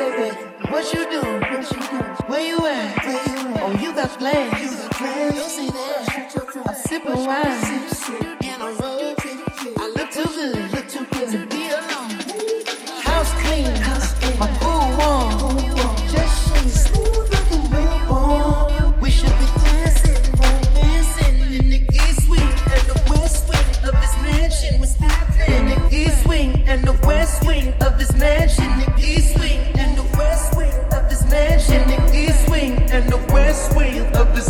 What you do? Where you at? Oh, you got plans. You see that? I'm sipping wine. I look too good to be alone. House clean, my pool warm. Just shake smooth like a newborn. We should be dancing, dancing in the east wing and the west wing of this mansion. What's happening? In the east wing and the west wing of this mansion.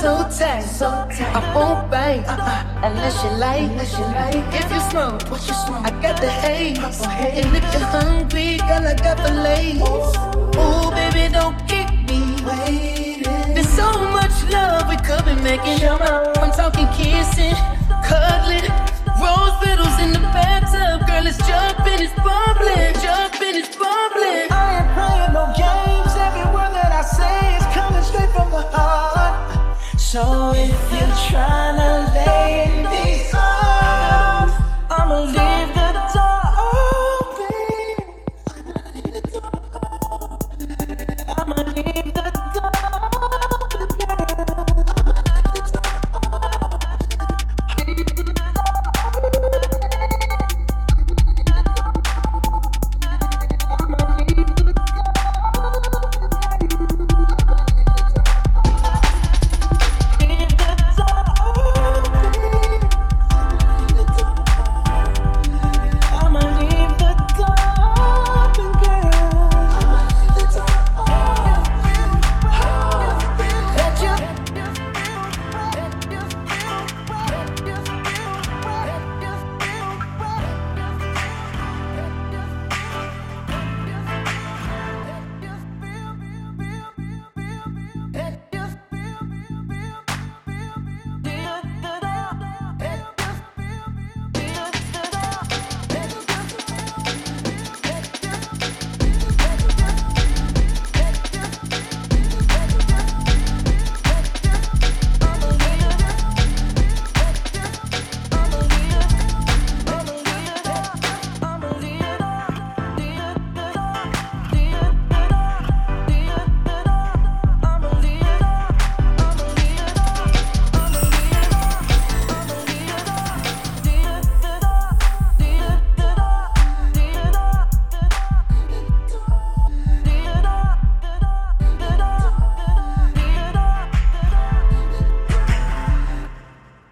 so tight, so tight. I won't bite uh-uh. unless you like, unless you like. If you smoke, what you smoke? I got the haze. And if you're hungry, girl, I got the lace. Oh, baby, don't keep me waiting. There's so much love we could be making. I'm if you're trying to lay in these